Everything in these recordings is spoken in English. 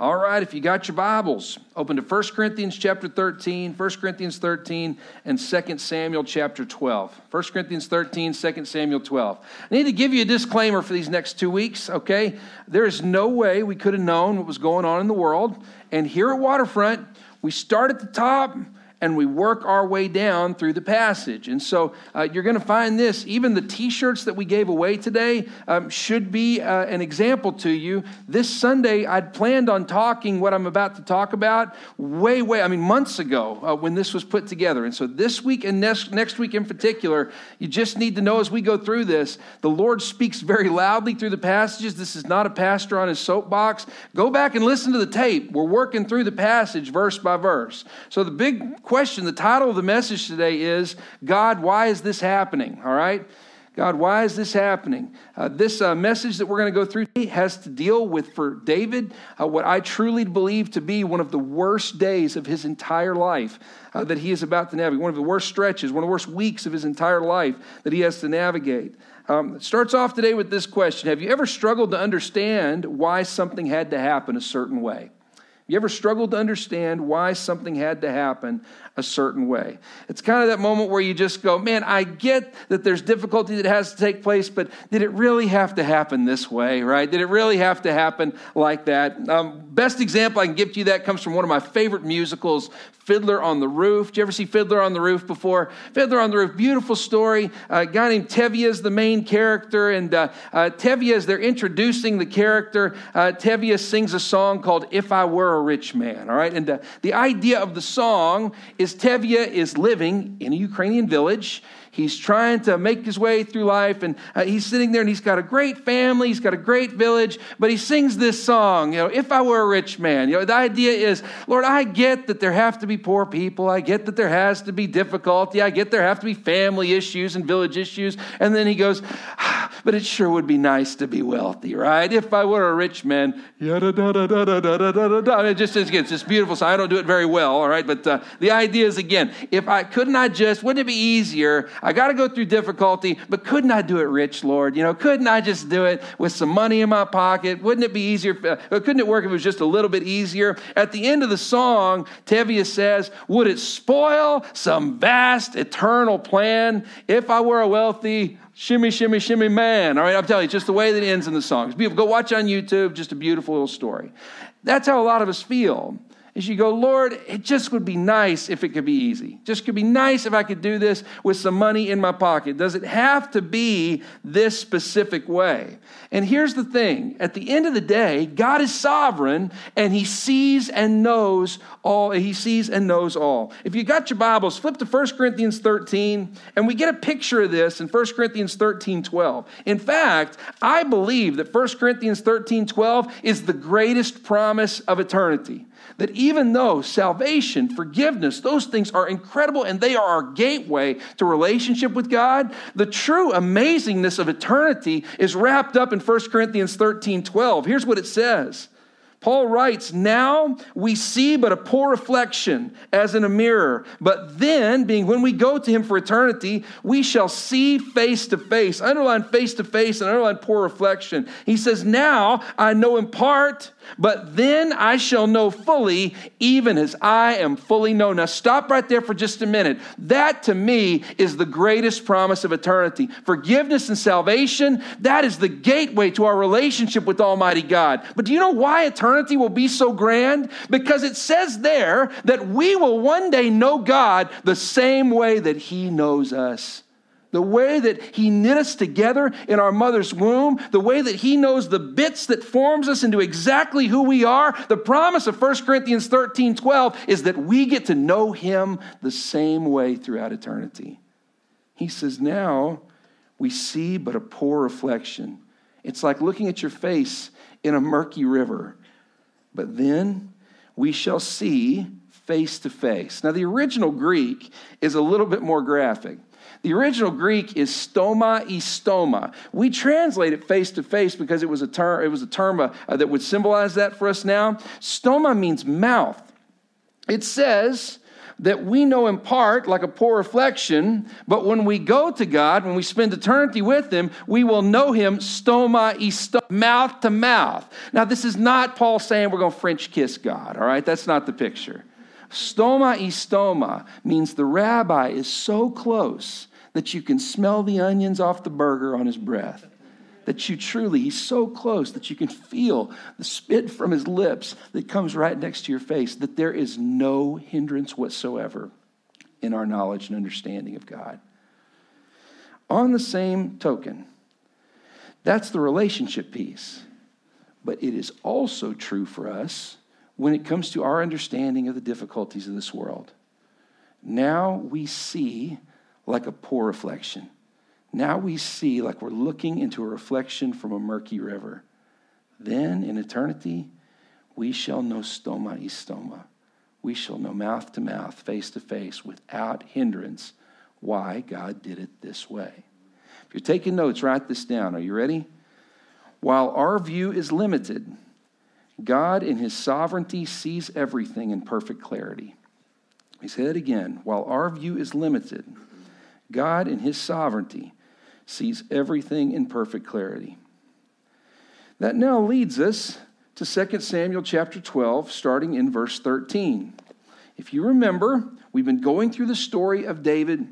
All right, if you got your Bibles, open to 1 Corinthians chapter 13, 1 Corinthians 13, and 2 Samuel chapter 12. 1 Corinthians 13, 2 Samuel 12. I need to give you a disclaimer for these next two weeks, okay? There is no way we could have known what was going on in the world. And here at Waterfront, we start at the top and we work our way down through the passage. And so uh, you're going to find this. Even the t shirts that we gave away today um, should be uh, an example to you. This Sunday, I'd planned on talking what I'm about to talk about way, way, I mean, months ago uh, when this was put together. And so this week and next, next week in particular, you just need to know as we go through this, the Lord speaks very loudly through the passages. This is not a pastor on his soapbox. Go back and listen to the tape. We're working through the passage verse by verse. So the big question question. The title of the message today is God, why is this happening? All right? God, why is this happening? Uh, this uh, message that we're going to go through has to deal with, for David, uh, what I truly believe to be one of the worst days of his entire life uh, that he is about to navigate, one of the worst stretches, one of the worst weeks of his entire life that he has to navigate. Um, starts off today with this question Have you ever struggled to understand why something had to happen a certain way? You ever struggled to understand why something had to happen a certain way? It's kind of that moment where you just go, man, I get that there's difficulty that has to take place, but did it really have to happen this way, right? Did it really have to happen like that? Um, best example I can give to you that comes from one of my favorite musicals, Fiddler on the Roof. Did you ever see Fiddler on the Roof before? Fiddler on the Roof, beautiful story. Uh, a guy named Tevye is the main character, and uh, uh, Tevye, as they're introducing the character, uh, Tevye sings a song called If I Were a Rich Man, all right? And uh, the idea of the song is Tevye is living in a Ukrainian village. He's trying to make his way through life, and uh, he's sitting there and he's got a great family, he's got a great village, but he sings this song, you know, if I were a rich man. You know, the idea is, Lord, I get that there have to be poor people, I get that there has to be difficulty, I get there have to be family issues and village issues. And then he goes, ah, but it sure would be nice to be wealthy, right? If I were a rich man, yada da da da da da da da da. It just is, it's just beautiful. So I don't do it very well, all right? But uh, the idea is again, if I couldn't I just, wouldn't it be easier? I got to go through difficulty, but couldn't I do it rich, Lord? You know, couldn't I just do it with some money in my pocket? Wouldn't it be easier? Uh, couldn't it work if it was just a little bit easier? At the end of the song, Tevye says, Would it spoil some vast eternal plan if I were a wealthy, shimmy, shimmy, shimmy man? All right, I'm telling you, just the way that it ends in the song. It's beautiful. Go watch on YouTube, just a beautiful little story. That's how a lot of us feel is you go, Lord, it just would be nice if it could be easy. Just could be nice if I could do this with some money in my pocket. Does it have to be this specific way? And here's the thing at the end of the day, God is sovereign and he sees and knows all. He sees and knows all. If you got your Bibles, flip to 1 Corinthians 13, and we get a picture of this in 1 Corinthians 13 12. In fact, I believe that 1 Corinthians 13 12 is the greatest promise of eternity that even though salvation, forgiveness, those things are incredible and they are our gateway to relationship with God, the true amazingness of eternity is wrapped up in 1 Corinthians 13 12. Here's what it says. Paul writes, Now we see but a poor reflection as in a mirror, but then, being when we go to him for eternity, we shall see face to face. Underline face to face and underline poor reflection. He says, Now I know in part but then I shall know fully, even as I am fully known. Now, stop right there for just a minute. That to me is the greatest promise of eternity. Forgiveness and salvation, that is the gateway to our relationship with Almighty God. But do you know why eternity will be so grand? Because it says there that we will one day know God the same way that He knows us the way that he knit us together in our mother's womb, the way that he knows the bits that forms us into exactly who we are. The promise of 1 Corinthians 13 12 is that we get to know him the same way throughout eternity. He says, Now we see but a poor reflection. It's like looking at your face in a murky river. But then we shall see face to face. Now, the original Greek is a little bit more graphic. The original Greek is stoma e stoma. We translate it face to face because it was a term, it was a term uh, that would symbolize that for us now. Stoma means mouth. It says, that we know in part like a poor reflection, but when we go to God, when we spend eternity with Him, we will know Him stoma e stoma, mouth to mouth. Now, this is not Paul saying we're going to French kiss God, all right? That's not the picture. Stoma e stoma means the rabbi is so close that you can smell the onions off the burger on his breath that you truly, he's so close that you can feel the spit from his lips that comes right next to your face, that there is no hindrance whatsoever in our knowledge and understanding of God. On the same token, that's the relationship piece. But it is also true for us when it comes to our understanding of the difficulties of this world. Now we see like a poor reflection. Now we see like we're looking into a reflection from a murky river. Then in eternity, we shall know stoma e stoma. We shall know mouth to mouth, face to face, without hindrance, why God did it this way. If you're taking notes, write this down. Are you ready? While our view is limited, God in his sovereignty sees everything in perfect clarity. He said it again. While our view is limited, God in his sovereignty sees everything in perfect clarity. That now leads us to 2 Samuel chapter 12, starting in verse 13. If you remember, we've been going through the story of David,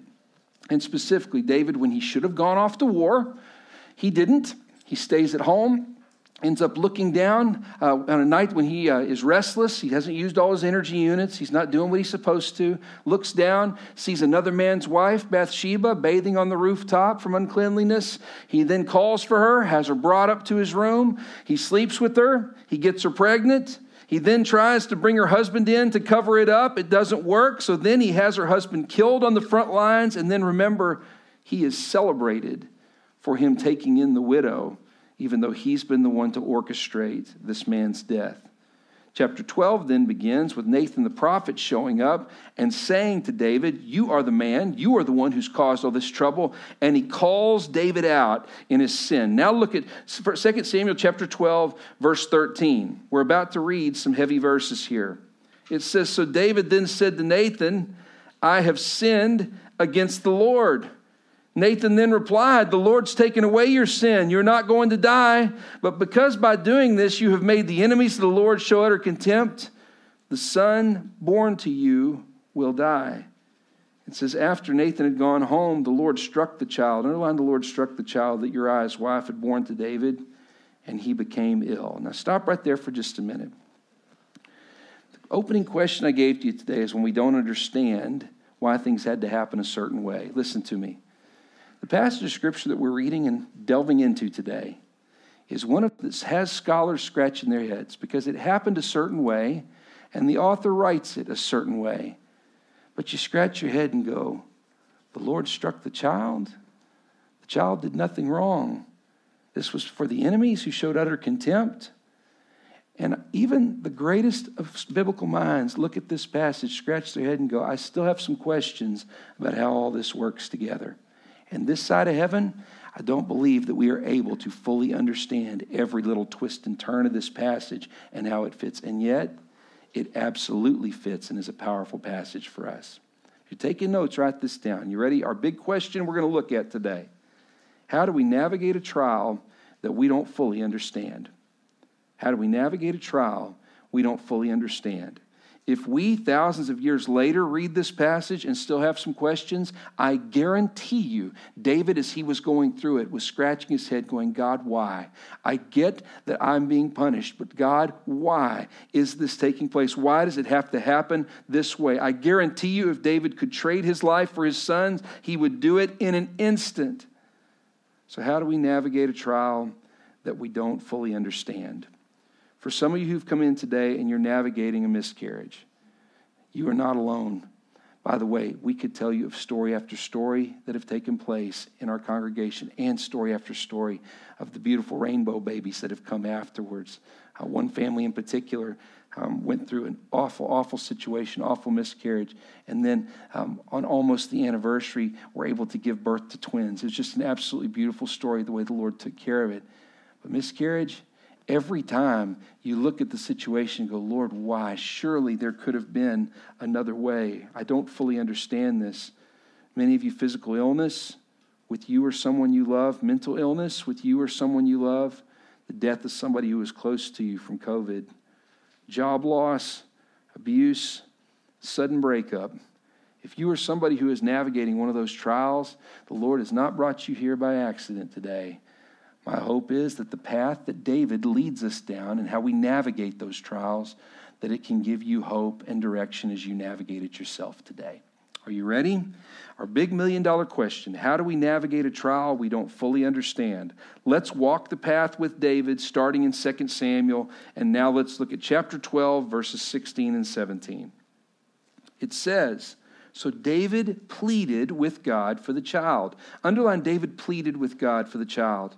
and specifically David when he should have gone off to war. He didn't. He stays at home ends up looking down uh, on a night when he uh, is restless. He hasn't used all his energy units. He's not doing what he's supposed to. Looks down, sees another man's wife, Bathsheba, bathing on the rooftop from uncleanliness. He then calls for her, has her brought up to his room. He sleeps with her. He gets her pregnant. He then tries to bring her husband in to cover it up. It doesn't work. So then he has her husband killed on the front lines. And then remember, he is celebrated for him taking in the widow even though he's been the one to orchestrate this man's death. Chapter 12 then begins with Nathan the prophet showing up and saying to David, You are the man, you are the one who's caused all this trouble. And he calls David out in his sin. Now look at 2 Samuel chapter 12, verse 13. We're about to read some heavy verses here. It says, So David then said to Nathan, I have sinned against the Lord. Nathan then replied, The Lord's taken away your sin. You're not going to die. But because by doing this you have made the enemies of the Lord show utter contempt, the son born to you will die. It says, After Nathan had gone home, the Lord struck the child. Underline the Lord struck the child that Uriah's wife had born to David, and he became ill. Now stop right there for just a minute. The opening question I gave to you today is when we don't understand why things had to happen a certain way. Listen to me. The passage of scripture that we're reading and delving into today is one of that has scholars scratching their heads because it happened a certain way and the author writes it a certain way. But you scratch your head and go, The Lord struck the child? The child did nothing wrong. This was for the enemies who showed utter contempt. And even the greatest of biblical minds look at this passage, scratch their head, and go, I still have some questions about how all this works together. And this side of heaven, I don't believe that we are able to fully understand every little twist and turn of this passage and how it fits. And yet, it absolutely fits and is a powerful passage for us. If you're taking notes, write this down. You ready? Our big question we're going to look at today How do we navigate a trial that we don't fully understand? How do we navigate a trial we don't fully understand? If we, thousands of years later, read this passage and still have some questions, I guarantee you, David, as he was going through it, was scratching his head, going, God, why? I get that I'm being punished, but God, why is this taking place? Why does it have to happen this way? I guarantee you, if David could trade his life for his sons, he would do it in an instant. So, how do we navigate a trial that we don't fully understand? For some of you who've come in today and you're navigating a miscarriage, you are not alone. By the way, we could tell you of story after story that have taken place in our congregation and story after story of the beautiful rainbow babies that have come afterwards. Uh, one family in particular um, went through an awful, awful situation, awful miscarriage, and then um, on almost the anniversary, were able to give birth to twins. It's just an absolutely beautiful story, the way the Lord took care of it. But miscarriage, every time you look at the situation go, Lord, why? Surely there could have been another way. I don't fully understand this. Many of you, physical illness with you or someone you love, mental illness with you or someone you love, the death of somebody who was close to you from COVID, job loss, abuse, sudden breakup. If you are somebody who is navigating one of those trials, the Lord has not brought you here by accident today. My hope is that the path that David leads us down and how we navigate those trials, that it can give you hope and direction as you navigate it yourself today. Are you ready? Our big million dollar question how do we navigate a trial we don't fully understand? Let's walk the path with David, starting in 2 Samuel, and now let's look at chapter 12, verses 16 and 17. It says, So David pleaded with God for the child. Underline David pleaded with God for the child.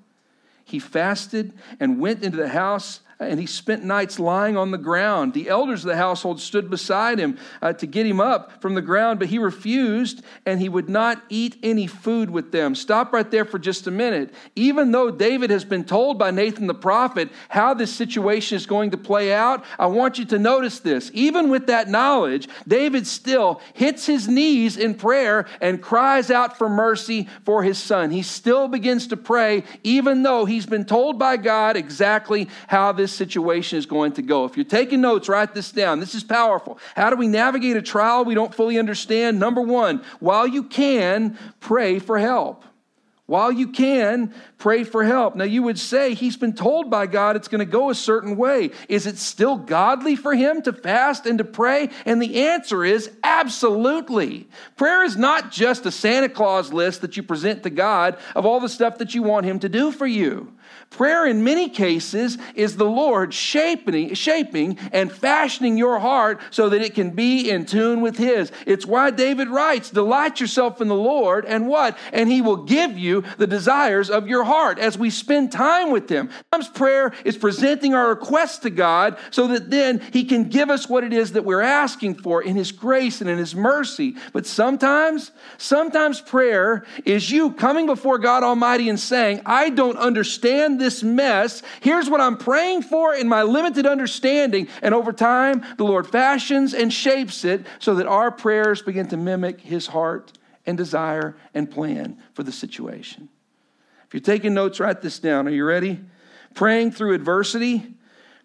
He fasted and went into the house and he spent nights lying on the ground. The elders of the household stood beside him uh, to get him up from the ground, but he refused and he would not eat any food with them. Stop right there for just a minute. Even though David has been told by Nathan the prophet how this situation is going to play out, I want you to notice this. Even with that knowledge, David still hits his knees in prayer and cries out for mercy for his son. He still begins to pray, even though he's been told by God exactly how this situation is going to go. If you're taking notes, write this down. This is powerful. How do we navigate a trial we don't fully understand? Number one, while you can, pray for help. While you can, pray for help. Now, you would say he's been told by God it's going to go a certain way. Is it still godly for him to fast and to pray? And the answer is absolutely. Prayer is not just a Santa Claus list that you present to God of all the stuff that you want him to do for you. Prayer, in many cases, is the Lord shaping, shaping and fashioning your heart so that it can be in tune with His. It's why David writes, Delight yourself in the Lord, and what? And He will give you the desires of your heart as we spend time with Him. Sometimes prayer is presenting our requests to God so that then He can give us what it is that we're asking for in His grace and in His mercy. But sometimes, sometimes prayer is you coming before God Almighty and saying, I don't understand mess. Here's what I'm praying for in my limited understanding. And over time, the Lord fashions and shapes it so that our prayers begin to mimic His heart and desire and plan for the situation. If you're taking notes, write this down. Are you ready? Praying through adversity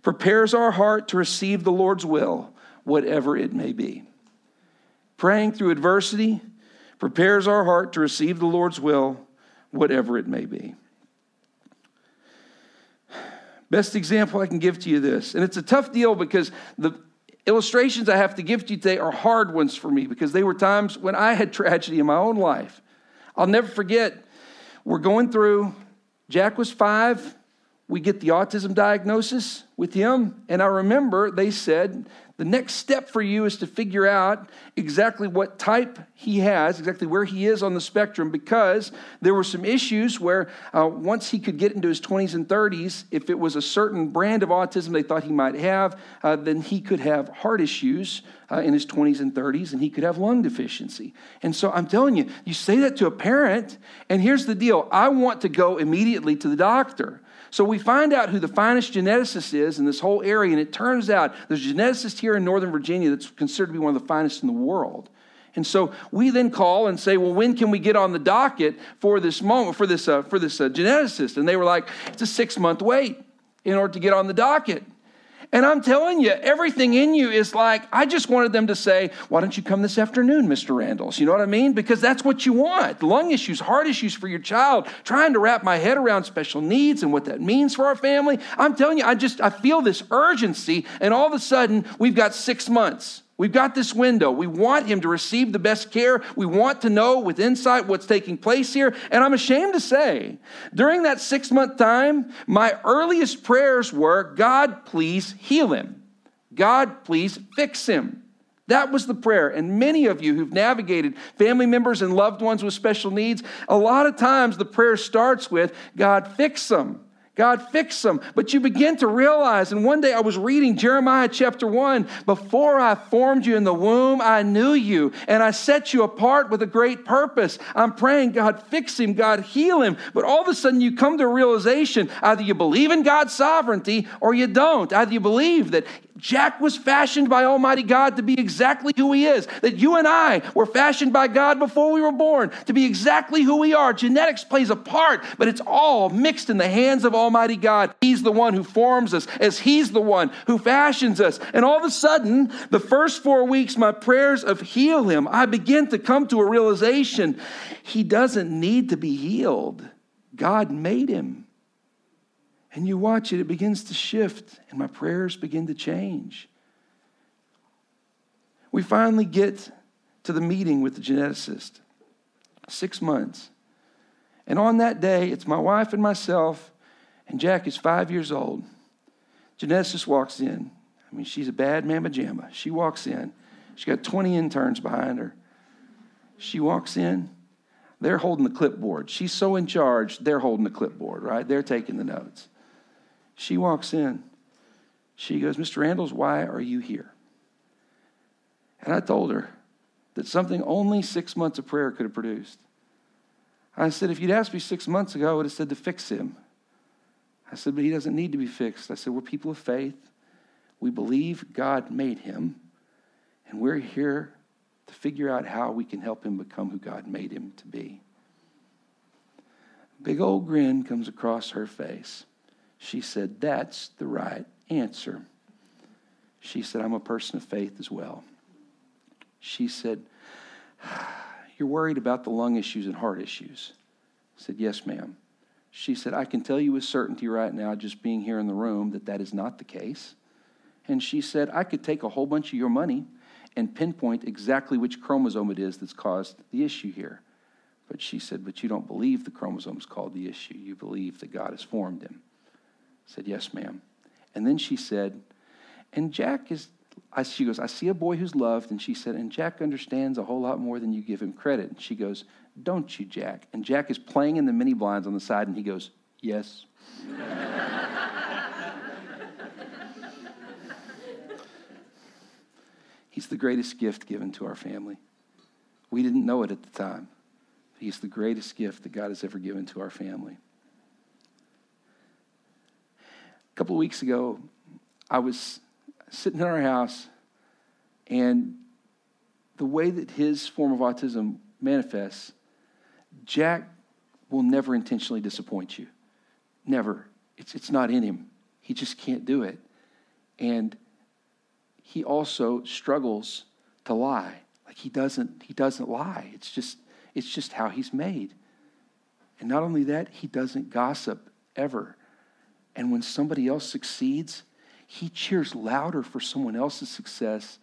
prepares our heart to receive the Lord's will, whatever it may be. Praying through adversity prepares our heart to receive the Lord's will, whatever it may be. Best example I can give to you this, and it's a tough deal because the illustrations I have to give to you today are hard ones for me because they were times when I had tragedy in my own life. I'll never forget, we're going through, Jack was five, we get the autism diagnosis with him, and I remember they said the next step for you is to figure out exactly what type he has, exactly where he is on the spectrum, because there were some issues where uh, once he could get into his 20s and 30s, if it was a certain brand of autism they thought he might have, uh, then he could have heart issues uh, in his 20s and 30s, and he could have lung deficiency. And so I'm telling you, you say that to a parent, and here's the deal I want to go immediately to the doctor. So we find out who the finest geneticist is in this whole area, and it turns out there's a geneticist here in Northern Virginia that's considered to be one of the finest in the world. And so we then call and say, well, when can we get on the docket for this moment, for this, uh, for this uh, geneticist? And they were like, it's a six month wait in order to get on the docket. And I'm telling you, everything in you is like, I just wanted them to say, Why don't you come this afternoon, Mr. Randles? You know what I mean? Because that's what you want. Lung issues, heart issues for your child, trying to wrap my head around special needs and what that means for our family. I'm telling you, I just, I feel this urgency. And all of a sudden, we've got six months. We've got this window. We want him to receive the best care. We want to know with insight what's taking place here. And I'm ashamed to say, during that six month time, my earliest prayers were God, please heal him. God, please fix him. That was the prayer. And many of you who've navigated family members and loved ones with special needs, a lot of times the prayer starts with God, fix them. God, fix them. But you begin to realize, and one day I was reading Jeremiah chapter 1 Before I formed you in the womb, I knew you, and I set you apart with a great purpose. I'm praying, God, fix him, God, heal him. But all of a sudden, you come to a realization either you believe in God's sovereignty or you don't. Either you believe that Jack was fashioned by Almighty God to be exactly who he is, that you and I were fashioned by God before we were born to be exactly who we are. Genetics plays a part, but it's all mixed in the hands of Almighty God. He's the one who forms us, as He's the one who fashions us. And all of a sudden, the first four weeks, my prayers of heal him, I begin to come to a realization he doesn't need to be healed. God made him. And you watch it, it begins to shift, and my prayers begin to change. We finally get to the meeting with the geneticist, six months. And on that day, it's my wife and myself, and Jack is five years old. Geneticist walks in. I mean, she's a bad mamma jamma. She walks in. She's got 20 interns behind her. She walks in. They're holding the clipboard. She's so in charge, they're holding the clipboard, right? They're taking the notes. She walks in. She goes, Mr. Randles, why are you here? And I told her that something only six months of prayer could have produced. I said, if you'd asked me six months ago, I would have said to fix him. I said, but he doesn't need to be fixed. I said, we're people of faith. We believe God made him, and we're here to figure out how we can help him become who God made him to be. Big old grin comes across her face. She said, That's the right answer. She said, I'm a person of faith as well. She said, You're worried about the lung issues and heart issues. I said, Yes, ma'am. She said, I can tell you with certainty right now, just being here in the room, that that is not the case. And she said, I could take a whole bunch of your money and pinpoint exactly which chromosome it is that's caused the issue here. But she said, But you don't believe the chromosome's called the issue. You believe that God has formed him said, Yes, ma'am. And then she said, And Jack is, I, she goes, I see a boy who's loved. And she said, And Jack understands a whole lot more than you give him credit. And she goes, Don't you, Jack? And Jack is playing in the mini blinds on the side, and he goes, Yes. He's the greatest gift given to our family. We didn't know it at the time. He's the greatest gift that God has ever given to our family couple of weeks ago, I was sitting in our house, and the way that his form of autism manifests, Jack will never intentionally disappoint you. Never. It's, it's not in him. He just can't do it. And he also struggles to lie. Like he doesn't, he doesn't lie. It's just, it's just how he's made. And not only that, he doesn't gossip ever. And when somebody else succeeds, he cheers louder for someone else's success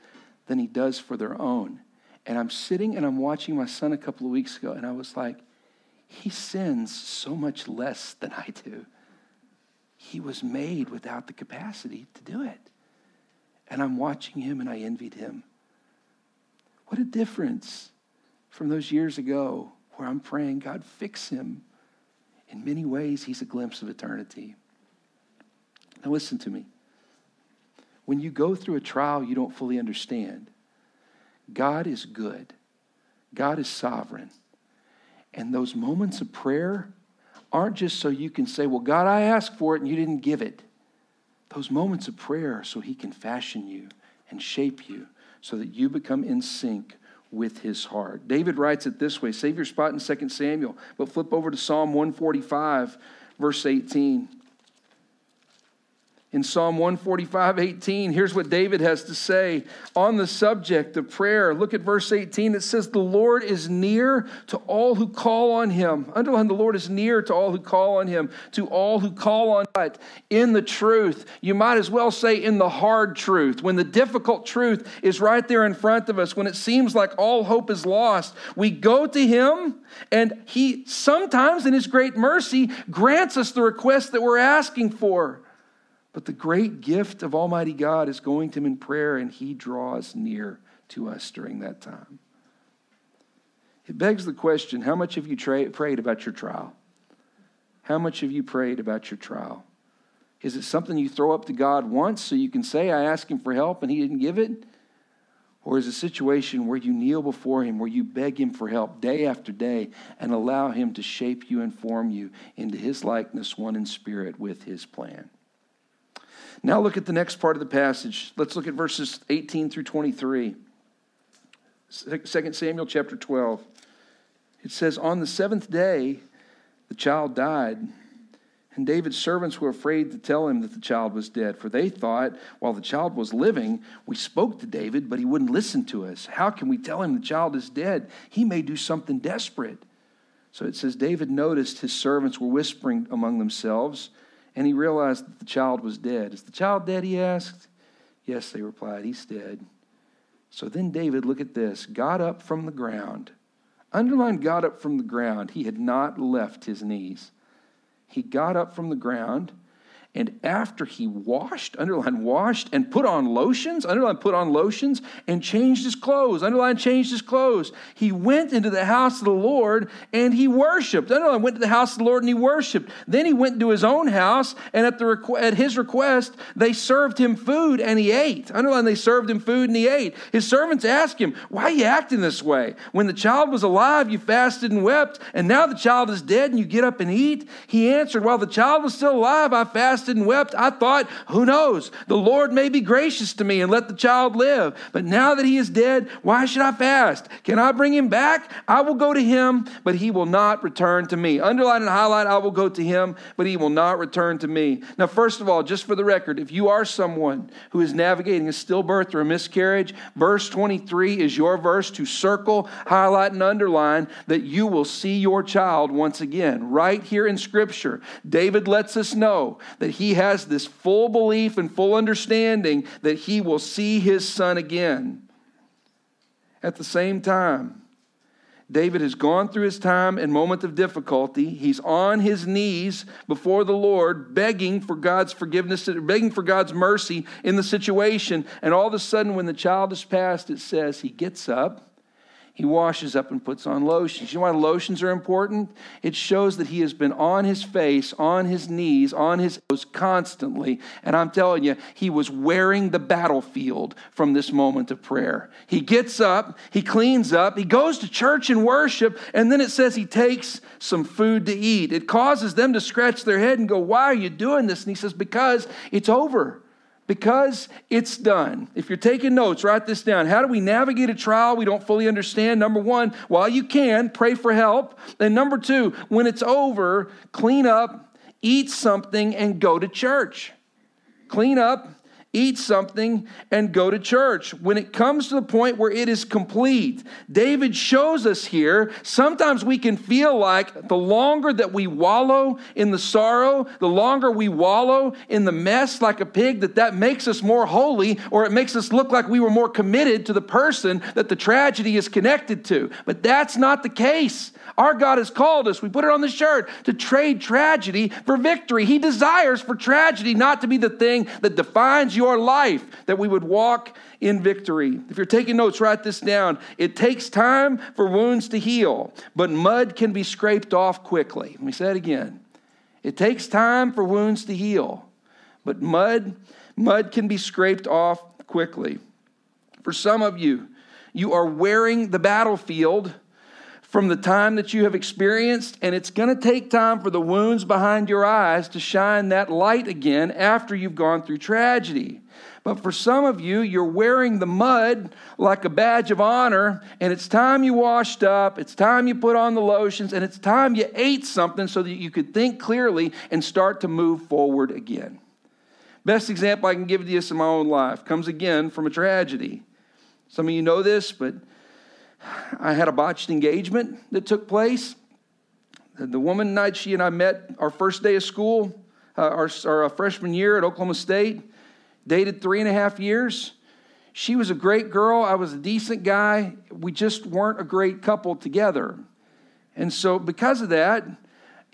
than he does for their own. And I'm sitting and I'm watching my son a couple of weeks ago, and I was like, he sins so much less than I do. He was made without the capacity to do it. And I'm watching him and I envied him. What a difference from those years ago where I'm praying, God, fix him. In many ways, he's a glimpse of eternity. Now, listen to me. When you go through a trial you don't fully understand, God is good, God is sovereign. And those moments of prayer aren't just so you can say, Well, God, I asked for it and you didn't give it. Those moments of prayer so He can fashion you and shape you so that you become in sync with his heart. David writes it this way save your spot in 2 Samuel, but flip over to Psalm 145, verse 18 in Psalm 145 18. Here's what David has to say on the subject of prayer. Look at verse 18. It says, The Lord is near to all who call on him. Underline, the Lord is near to all who call on him, to all who call on it in the truth. You might as well say in the hard truth. When the difficult truth is right there in front of us, when it seems like all hope is lost, we go to him and he sometimes, in his great mercy, grants us the request that we're asking for. But the great gift of Almighty God is going to Him in prayer, and He draws near to us during that time. It begs the question how much have you tra- prayed about your trial? How much have you prayed about your trial? Is it something you throw up to God once so you can say, I asked him for help and he didn't give it? Or is it a situation where you kneel before him, where you beg him for help day after day and allow him to shape you and form you into his likeness, one in spirit, with his plan? Now look at the next part of the passage. Let's look at verses 18 through 23. 2 Samuel chapter 12. It says, On the seventh day, the child died. And David's servants were afraid to tell him that the child was dead, for they thought, while the child was living, we spoke to David, but he wouldn't listen to us. How can we tell him the child is dead? He may do something desperate. So it says, David noticed his servants were whispering among themselves, and he realized that the child was dead. Is the child dead? He asked. Yes, they replied, he's dead. So then David, look at this, got up from the ground. Underline got up from the ground. He had not left his knees. He got up from the ground and after he washed, underline washed, and put on lotions, underline put on lotions, and changed his clothes, underline changed his clothes, he went into the house of the Lord and he worshiped. Underline went to the house of the Lord and he worshiped. Then he went to his own house, and at, the, at his request, they served him food and he ate. Underline they served him food and he ate. His servants asked him, Why are you acting this way? When the child was alive, you fasted and wept, and now the child is dead and you get up and eat? He answered, While the child was still alive, I fasted fasted and wept, I thought, who knows? The Lord may be gracious to me and let the child live. But now that he is dead, why should I fast? Can I bring him back? I will go to him, but he will not return to me. Underline and highlight, I will go to him, but he will not return to me. Now, first of all, just for the record, if you are someone who is navigating a stillbirth or a miscarriage, verse 23 is your verse to circle, highlight, and underline that you will see your child once again. Right here in Scripture, David lets us know that he has this full belief and full understanding that he will see his son again. At the same time, David has gone through his time and moment of difficulty. He's on his knees before the Lord, begging for God's forgiveness, begging for God's mercy in the situation. And all of a sudden, when the child is passed, it says he gets up he washes up and puts on lotions. You know why lotions are important? It shows that he has been on his face, on his knees, on his toes constantly. And I'm telling you, he was wearing the battlefield from this moment of prayer. He gets up, he cleans up, he goes to church and worship, and then it says he takes some food to eat. It causes them to scratch their head and go, Why are you doing this? And he says, Because it's over because it's done. If you're taking notes, write this down. How do we navigate a trial we don't fully understand? Number one, while you can, pray for help. And number two, when it's over, clean up, eat something, and go to church. Clean up, eat something, and go to church. When it comes to the point where it is complete, David shows us here, sometimes we can feel like the longer that we wallow in the sorrow, the longer we wallow in the mess like a pig, that that makes us more holy or it makes us look like we were more committed to the person that the tragedy is connected to. But that's not the case. Our God has called us, we put it on the shirt, to trade tragedy for victory. He desires for tragedy not to be the thing that defines your life, that we would walk in victory. If you're taking notes, write this down. It takes time for wounds to heal, but mud can be scraped off quickly. Let me say it again. It takes time for wounds to heal, but mud, mud can be scraped off quickly. For some of you, you are wearing the battlefield from the time that you have experienced, and it's going to take time for the wounds behind your eyes to shine that light again after you've gone through tragedy. But for some of you, you're wearing the mud like a badge of honor, and it's time you washed up, it's time you put on the lotions, and it's time you ate something so that you could think clearly and start to move forward again. Best example I can give to you in my own life comes again from a tragedy. Some of you know this, but I had a botched engagement that took place. The woman night she and I met our first day of school, uh, our, our uh, freshman year at Oklahoma State, dated three and a half years. She was a great girl. I was a decent guy. We just weren't a great couple together. And so, because of that,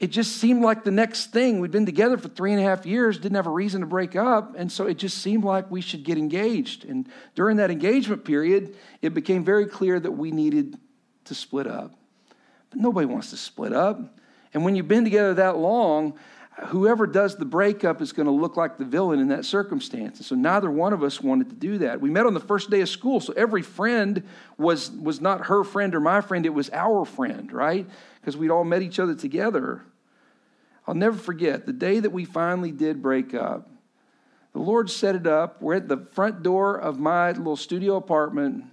it just seemed like the next thing. We'd been together for three and a half years, didn't have a reason to break up. And so it just seemed like we should get engaged. And during that engagement period, it became very clear that we needed to split up. But nobody wants to split up. And when you've been together that long, whoever does the breakup is going to look like the villain in that circumstance. And so neither one of us wanted to do that. We met on the first day of school, so every friend was, was not her friend or my friend, it was our friend, right? Because we'd all met each other together. I'll never forget the day that we finally did break up. The Lord set it up. We're at the front door of my little studio apartment,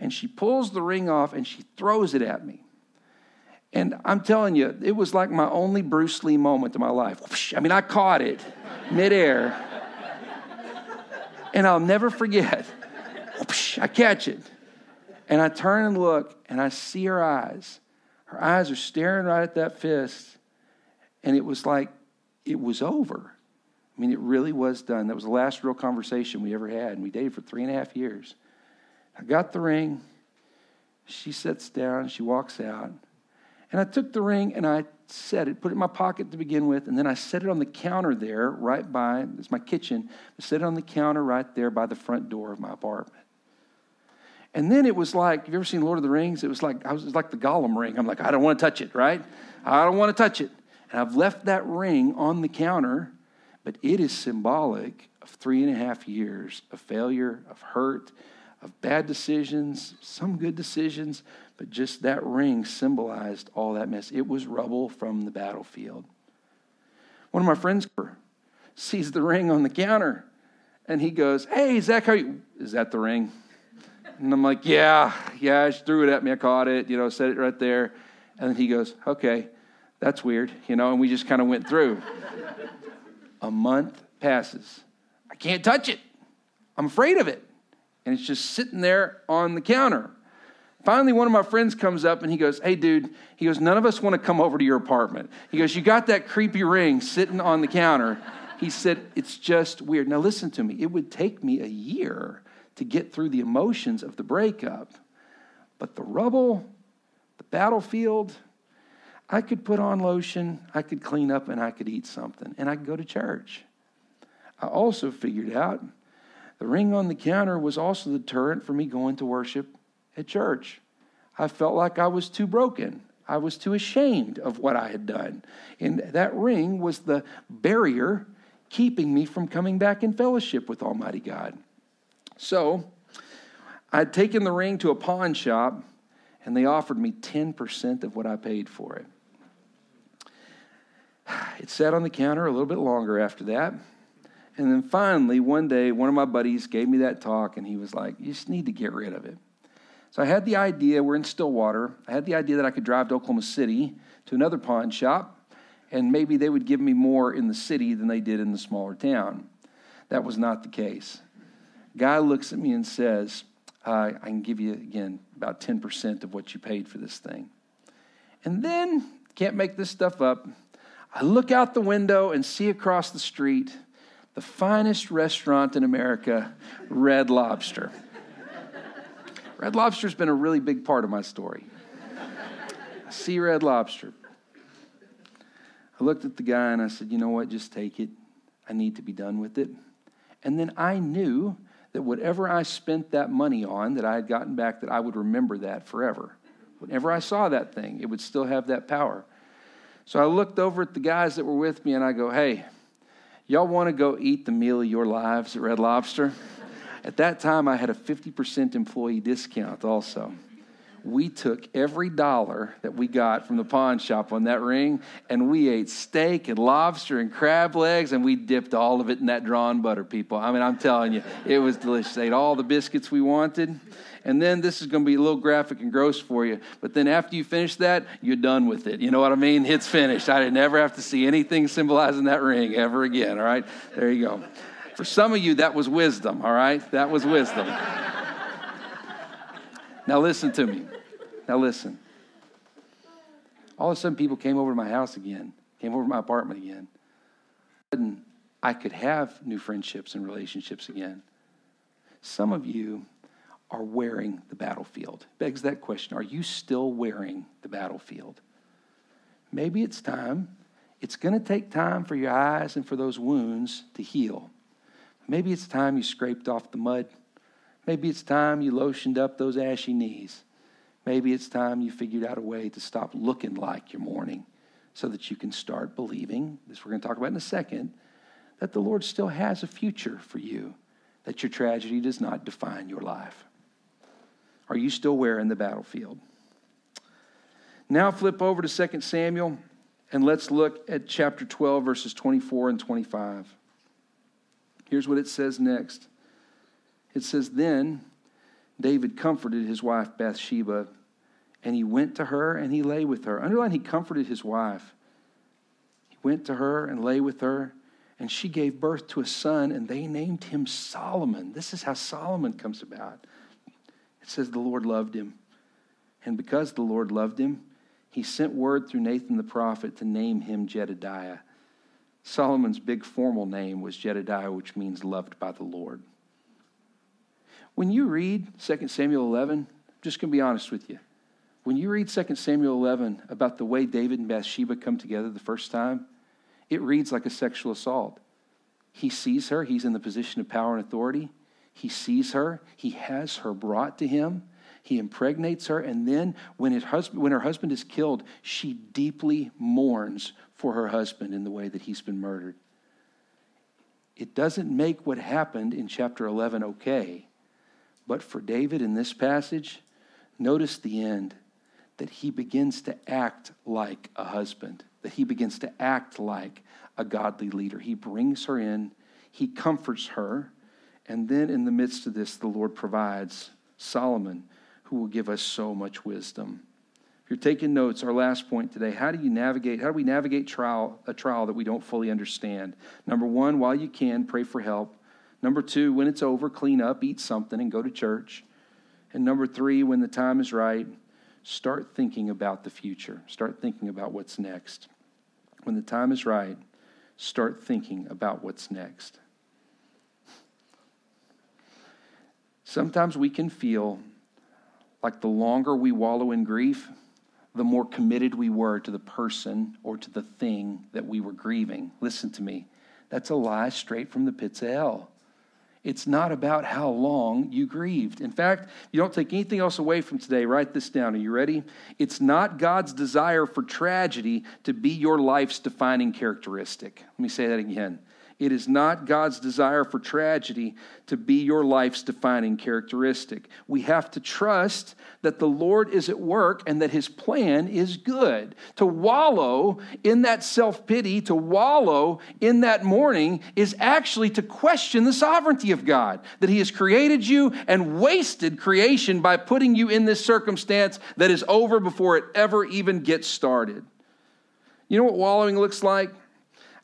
and she pulls the ring off and she throws it at me. And I'm telling you, it was like my only Bruce Lee moment in my life. I mean, I caught it midair. And I'll never forget. I catch it. And I turn and look, and I see her eyes. Her eyes are staring right at that fist. And it was like it was over. I mean, it really was done. That was the last real conversation we ever had. And we dated for three and a half years. I got the ring. She sits down. She walks out. And I took the ring and I set it, put it in my pocket to begin with, and then I set it on the counter there, right by, it's my kitchen. I set it on the counter right there by the front door of my apartment. And then it was like, you ever seen Lord of the Rings? It was like, I was, was like the Gollum ring. I'm like, I don't want to touch it, right? I don't want to touch it. And I've left that ring on the counter, but it is symbolic of three and a half years of failure, of hurt, of bad decisions, some good decisions, but just that ring symbolized all that mess. It was rubble from the battlefield. One of my friends sees the ring on the counter and he goes, Hey, Zack, how you? Is that the ring? And I'm like, Yeah, yeah, she threw it at me. I caught it, you know, set it right there. And then he goes, Okay, that's weird, you know, and we just kind of went through. A month passes. I can't touch it. I'm afraid of it and it's just sitting there on the counter. Finally, one of my friends comes up and he goes, Hey, dude, he goes, None of us want to come over to your apartment. He goes, You got that creepy ring sitting on the counter. He said, It's just weird. Now, listen to me. It would take me a year to get through the emotions of the breakup, but the rubble, the battlefield, I could put on lotion, I could clean up, and I could eat something, and I could go to church. I also figured out the ring on the counter was also the deterrent for me going to worship at church. I felt like I was too broken. I was too ashamed of what I had done. And that ring was the barrier keeping me from coming back in fellowship with Almighty God. So I'd taken the ring to a pawn shop, and they offered me 10% of what I paid for it. It sat on the counter a little bit longer after that. And then finally, one day, one of my buddies gave me that talk, and he was like, You just need to get rid of it. So I had the idea, we're in Stillwater, I had the idea that I could drive to Oklahoma City to another pawn shop, and maybe they would give me more in the city than they did in the smaller town. That was not the case. Guy looks at me and says, uh, I can give you, again, about 10% of what you paid for this thing. And then, can't make this stuff up, I look out the window and see across the street the finest restaurant in America, Red Lobster. Red Lobster's been a really big part of my story. I see Red Lobster. I looked at the guy and I said, You know what? Just take it. I need to be done with it. And then I knew that whatever I spent that money on, that I had gotten back, that I would remember that forever. Whenever I saw that thing, it would still have that power. So I looked over at the guys that were with me and I go, Hey, Y'all want to go eat the meal of your lives at Red Lobster? At that time, I had a 50% employee discount also. We took every dollar that we got from the pawn shop on that ring and we ate steak and lobster and crab legs and we dipped all of it in that drawn butter, people. I mean, I'm telling you, it was delicious. Ate all the biscuits we wanted. And then this is going to be a little graphic and gross for you. But then after you finish that, you're done with it. You know what I mean? It's finished. I didn't ever have to see anything symbolizing that ring ever again. All right? There you go. For some of you, that was wisdom. All right? That was wisdom. now listen to me. Now listen. All of a sudden, people came over to my house again, came over to my apartment again. And I could have new friendships and relationships again. Some of you are wearing the battlefield. Begs that question Are you still wearing the battlefield? Maybe it's time. It's going to take time for your eyes and for those wounds to heal. Maybe it's time you scraped off the mud. Maybe it's time you lotioned up those ashy knees. Maybe it's time you figured out a way to stop looking like you're mourning. so that you can start believing, this we're going to talk about in a second, that the Lord still has a future for you, that your tragedy does not define your life. Are you still wearing the battlefield? Now flip over to 2 Samuel and let's look at chapter 12, verses 24 and 25. Here's what it says next it says, Then David comforted his wife Bathsheba, and he went to her and he lay with her. Underline, he comforted his wife. He went to her and lay with her, and she gave birth to a son, and they named him Solomon. This is how Solomon comes about. It says the Lord loved him. And because the Lord loved him, he sent word through Nathan the prophet to name him Jedediah. Solomon's big formal name was Jedediah, which means loved by the Lord. When you read 2 Samuel 11, I'm just going to be honest with you. When you read 2 Samuel 11 about the way David and Bathsheba come together the first time, it reads like a sexual assault. He sees her, he's in the position of power and authority. He sees her, he has her brought to him, he impregnates her, and then when, husband, when her husband is killed, she deeply mourns for her husband in the way that he's been murdered. It doesn't make what happened in chapter 11 okay, but for David in this passage, notice the end that he begins to act like a husband, that he begins to act like a godly leader. He brings her in, he comforts her, and then in the midst of this, the Lord provides Solomon, who will give us so much wisdom If you're taking notes, our last point today, how do you navigate, how do we navigate trial, a trial that we don't fully understand? Number one, while you can, pray for help. Number two, when it's over, clean up, eat something, and go to church. And number three, when the time is right, start thinking about the future. Start thinking about what's next. When the time is right, start thinking about what's next. Sometimes we can feel like the longer we wallow in grief, the more committed we were to the person or to the thing that we were grieving. Listen to me. That's a lie straight from the pits of hell. It's not about how long you grieved. In fact, you don't take anything else away from today. Write this down. Are you ready? It's not God's desire for tragedy to be your life's defining characteristic. Let me say that again. It is not God's desire for tragedy to be your life's defining characteristic. We have to trust that the Lord is at work and that his plan is good. To wallow in that self pity, to wallow in that mourning, is actually to question the sovereignty of God, that he has created you and wasted creation by putting you in this circumstance that is over before it ever even gets started. You know what wallowing looks like?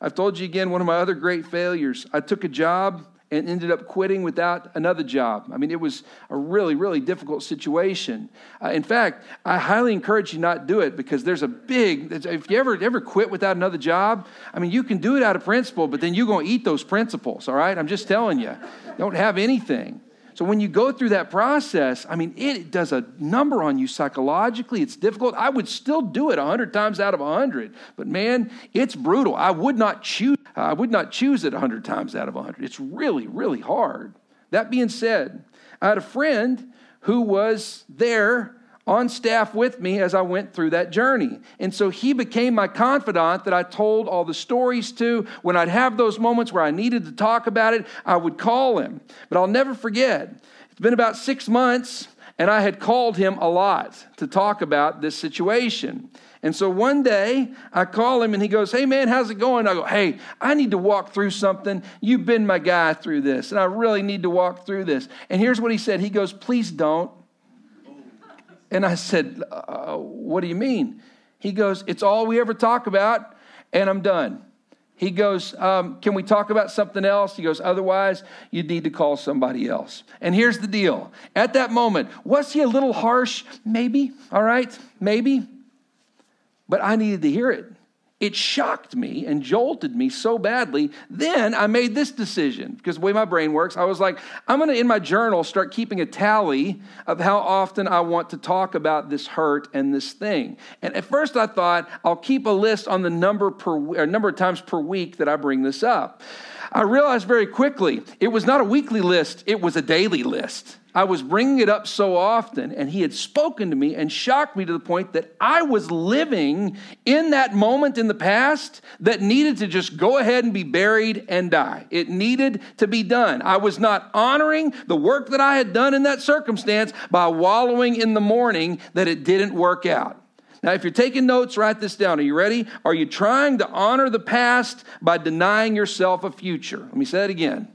I've told you again, one of my other great failures. I took a job and ended up quitting without another job. I mean, it was a really, really difficult situation. Uh, in fact, I highly encourage you not to do it because there's a big, if you ever, ever quit without another job, I mean, you can do it out of principle, but then you're going to eat those principles, all right? I'm just telling you. Don't have anything. So when you go through that process, I mean, it does a number on you psychologically. It's difficult. I would still do it 100 times out of 100. But man, it's brutal. I would not choose I would not choose it 100 times out of 100. It's really really hard. That being said, I had a friend who was there on staff with me as I went through that journey. And so he became my confidant that I told all the stories to. When I'd have those moments where I needed to talk about it, I would call him. But I'll never forget, it's been about six months, and I had called him a lot to talk about this situation. And so one day I call him and he goes, Hey man, how's it going? I go, Hey, I need to walk through something. You've been my guy through this, and I really need to walk through this. And here's what he said He goes, Please don't. And I said, uh, What do you mean? He goes, It's all we ever talk about, and I'm done. He goes, um, Can we talk about something else? He goes, Otherwise, you need to call somebody else. And here's the deal. At that moment, was he a little harsh? Maybe, all right, maybe. But I needed to hear it. It shocked me and jolted me so badly. Then I made this decision because the way my brain works, I was like, I'm going to, in my journal, start keeping a tally of how often I want to talk about this hurt and this thing. And at first I thought I'll keep a list on the number per number of times per week that I bring this up. I realized very quickly it was not a weekly list, it was a daily list. I was bringing it up so often, and he had spoken to me and shocked me to the point that I was living in that moment in the past that needed to just go ahead and be buried and die. It needed to be done. I was not honoring the work that I had done in that circumstance by wallowing in the mourning that it didn't work out. Now, if you're taking notes, write this down. Are you ready? Are you trying to honor the past by denying yourself a future? Let me say it again.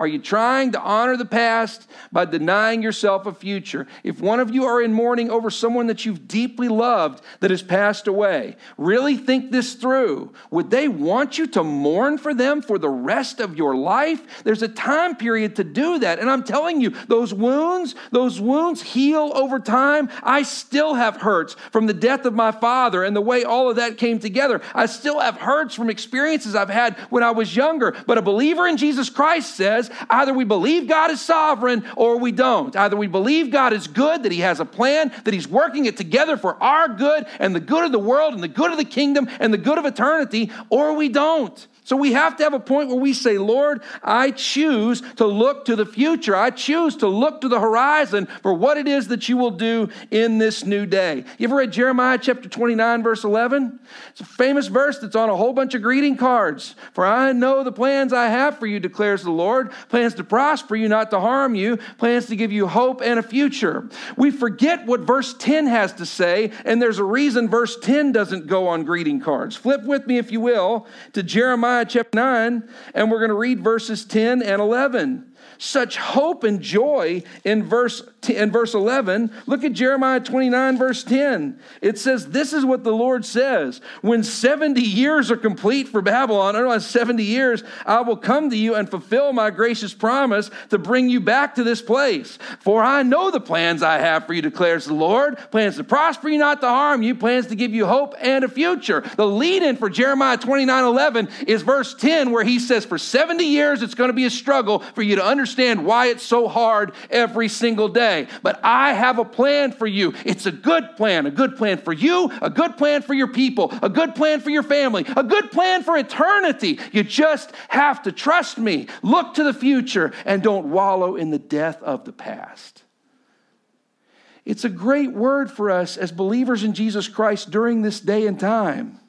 Are you trying to honor the past by denying yourself a future? If one of you are in mourning over someone that you've deeply loved that has passed away, really think this through. Would they want you to mourn for them for the rest of your life? There's a time period to do that. And I'm telling you, those wounds, those wounds heal over time. I still have hurts from the death of my father and the way all of that came together. I still have hurts from experiences I've had when I was younger. But a believer in Jesus Christ says, either we believe God is sovereign or we don't. Either we believe God is good, that He has a plan, that He's working it together for our good and the good of the world and the good of the kingdom and the good of eternity, or we don't. So we have to have a point where we say, Lord, I choose to look to the future. I choose to look to the horizon for what it is that you will do in this new day. You ever read Jeremiah chapter 29, verse 11? It's a famous verse that's on a whole bunch of greeting cards. For I know the plans I have for you, declares the Lord plans to prosper you, not to harm you, plans to give you hope and a future. We forget what verse 10 has to say, and there's a reason verse 10 doesn't go on greeting cards. Flip with me, if you will, to Jeremiah. Chapter 9, and we're going to read verses 10 and 11 such hope and joy in verse in verse 11. Look at Jeremiah 29 verse 10. It says this is what the Lord says, when 70 years are complete for Babylon, or 70 years, I will come to you and fulfill my gracious promise to bring you back to this place. For I know the plans I have for you declares the Lord, plans to prosper you not to harm you, plans to give you hope and a future. The lead in for Jeremiah 29 11 is verse 10 where he says for 70 years it's going to be a struggle for you to understand understand why it's so hard every single day. But I have a plan for you. It's a good plan, a good plan for you, a good plan for your people, a good plan for your family, a good plan for eternity. You just have to trust me. Look to the future and don't wallow in the death of the past. It's a great word for us as believers in Jesus Christ during this day and time.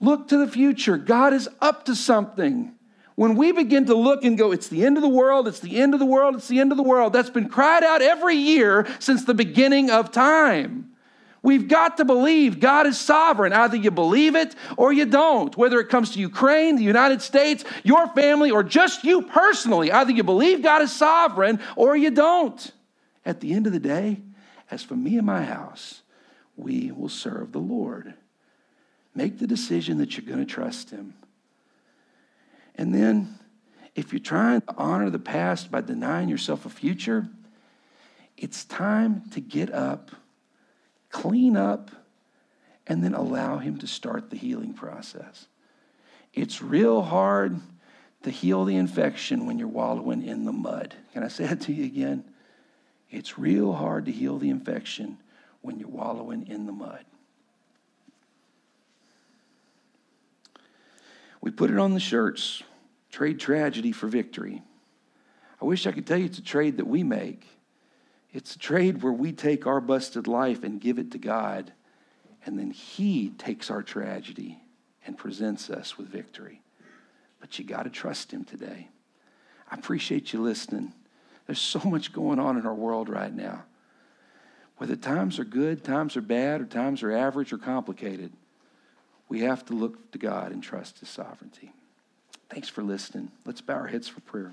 Look to the future. God is up to something. When we begin to look and go, it's the end of the world, it's the end of the world, it's the end of the world, that's been cried out every year since the beginning of time. We've got to believe God is sovereign. Either you believe it or you don't. Whether it comes to Ukraine, the United States, your family, or just you personally, either you believe God is sovereign or you don't. At the end of the day, as for me and my house, we will serve the Lord. Make the decision that you're going to trust Him. And then, if you're trying to honor the past by denying yourself a future, it's time to get up, clean up, and then allow Him to start the healing process. It's real hard to heal the infection when you're wallowing in the mud. Can I say it to you again? It's real hard to heal the infection when you're wallowing in the mud. We put it on the shirts trade tragedy for victory. I wish I could tell you it's a trade that we make. It's a trade where we take our busted life and give it to God, and then He takes our tragedy and presents us with victory. But you got to trust Him today. I appreciate you listening. There's so much going on in our world right now. Whether times are good, times are bad, or times are average or complicated, we have to look to God and trust His sovereignty. Thanks for listening. Let's bow our heads for prayer.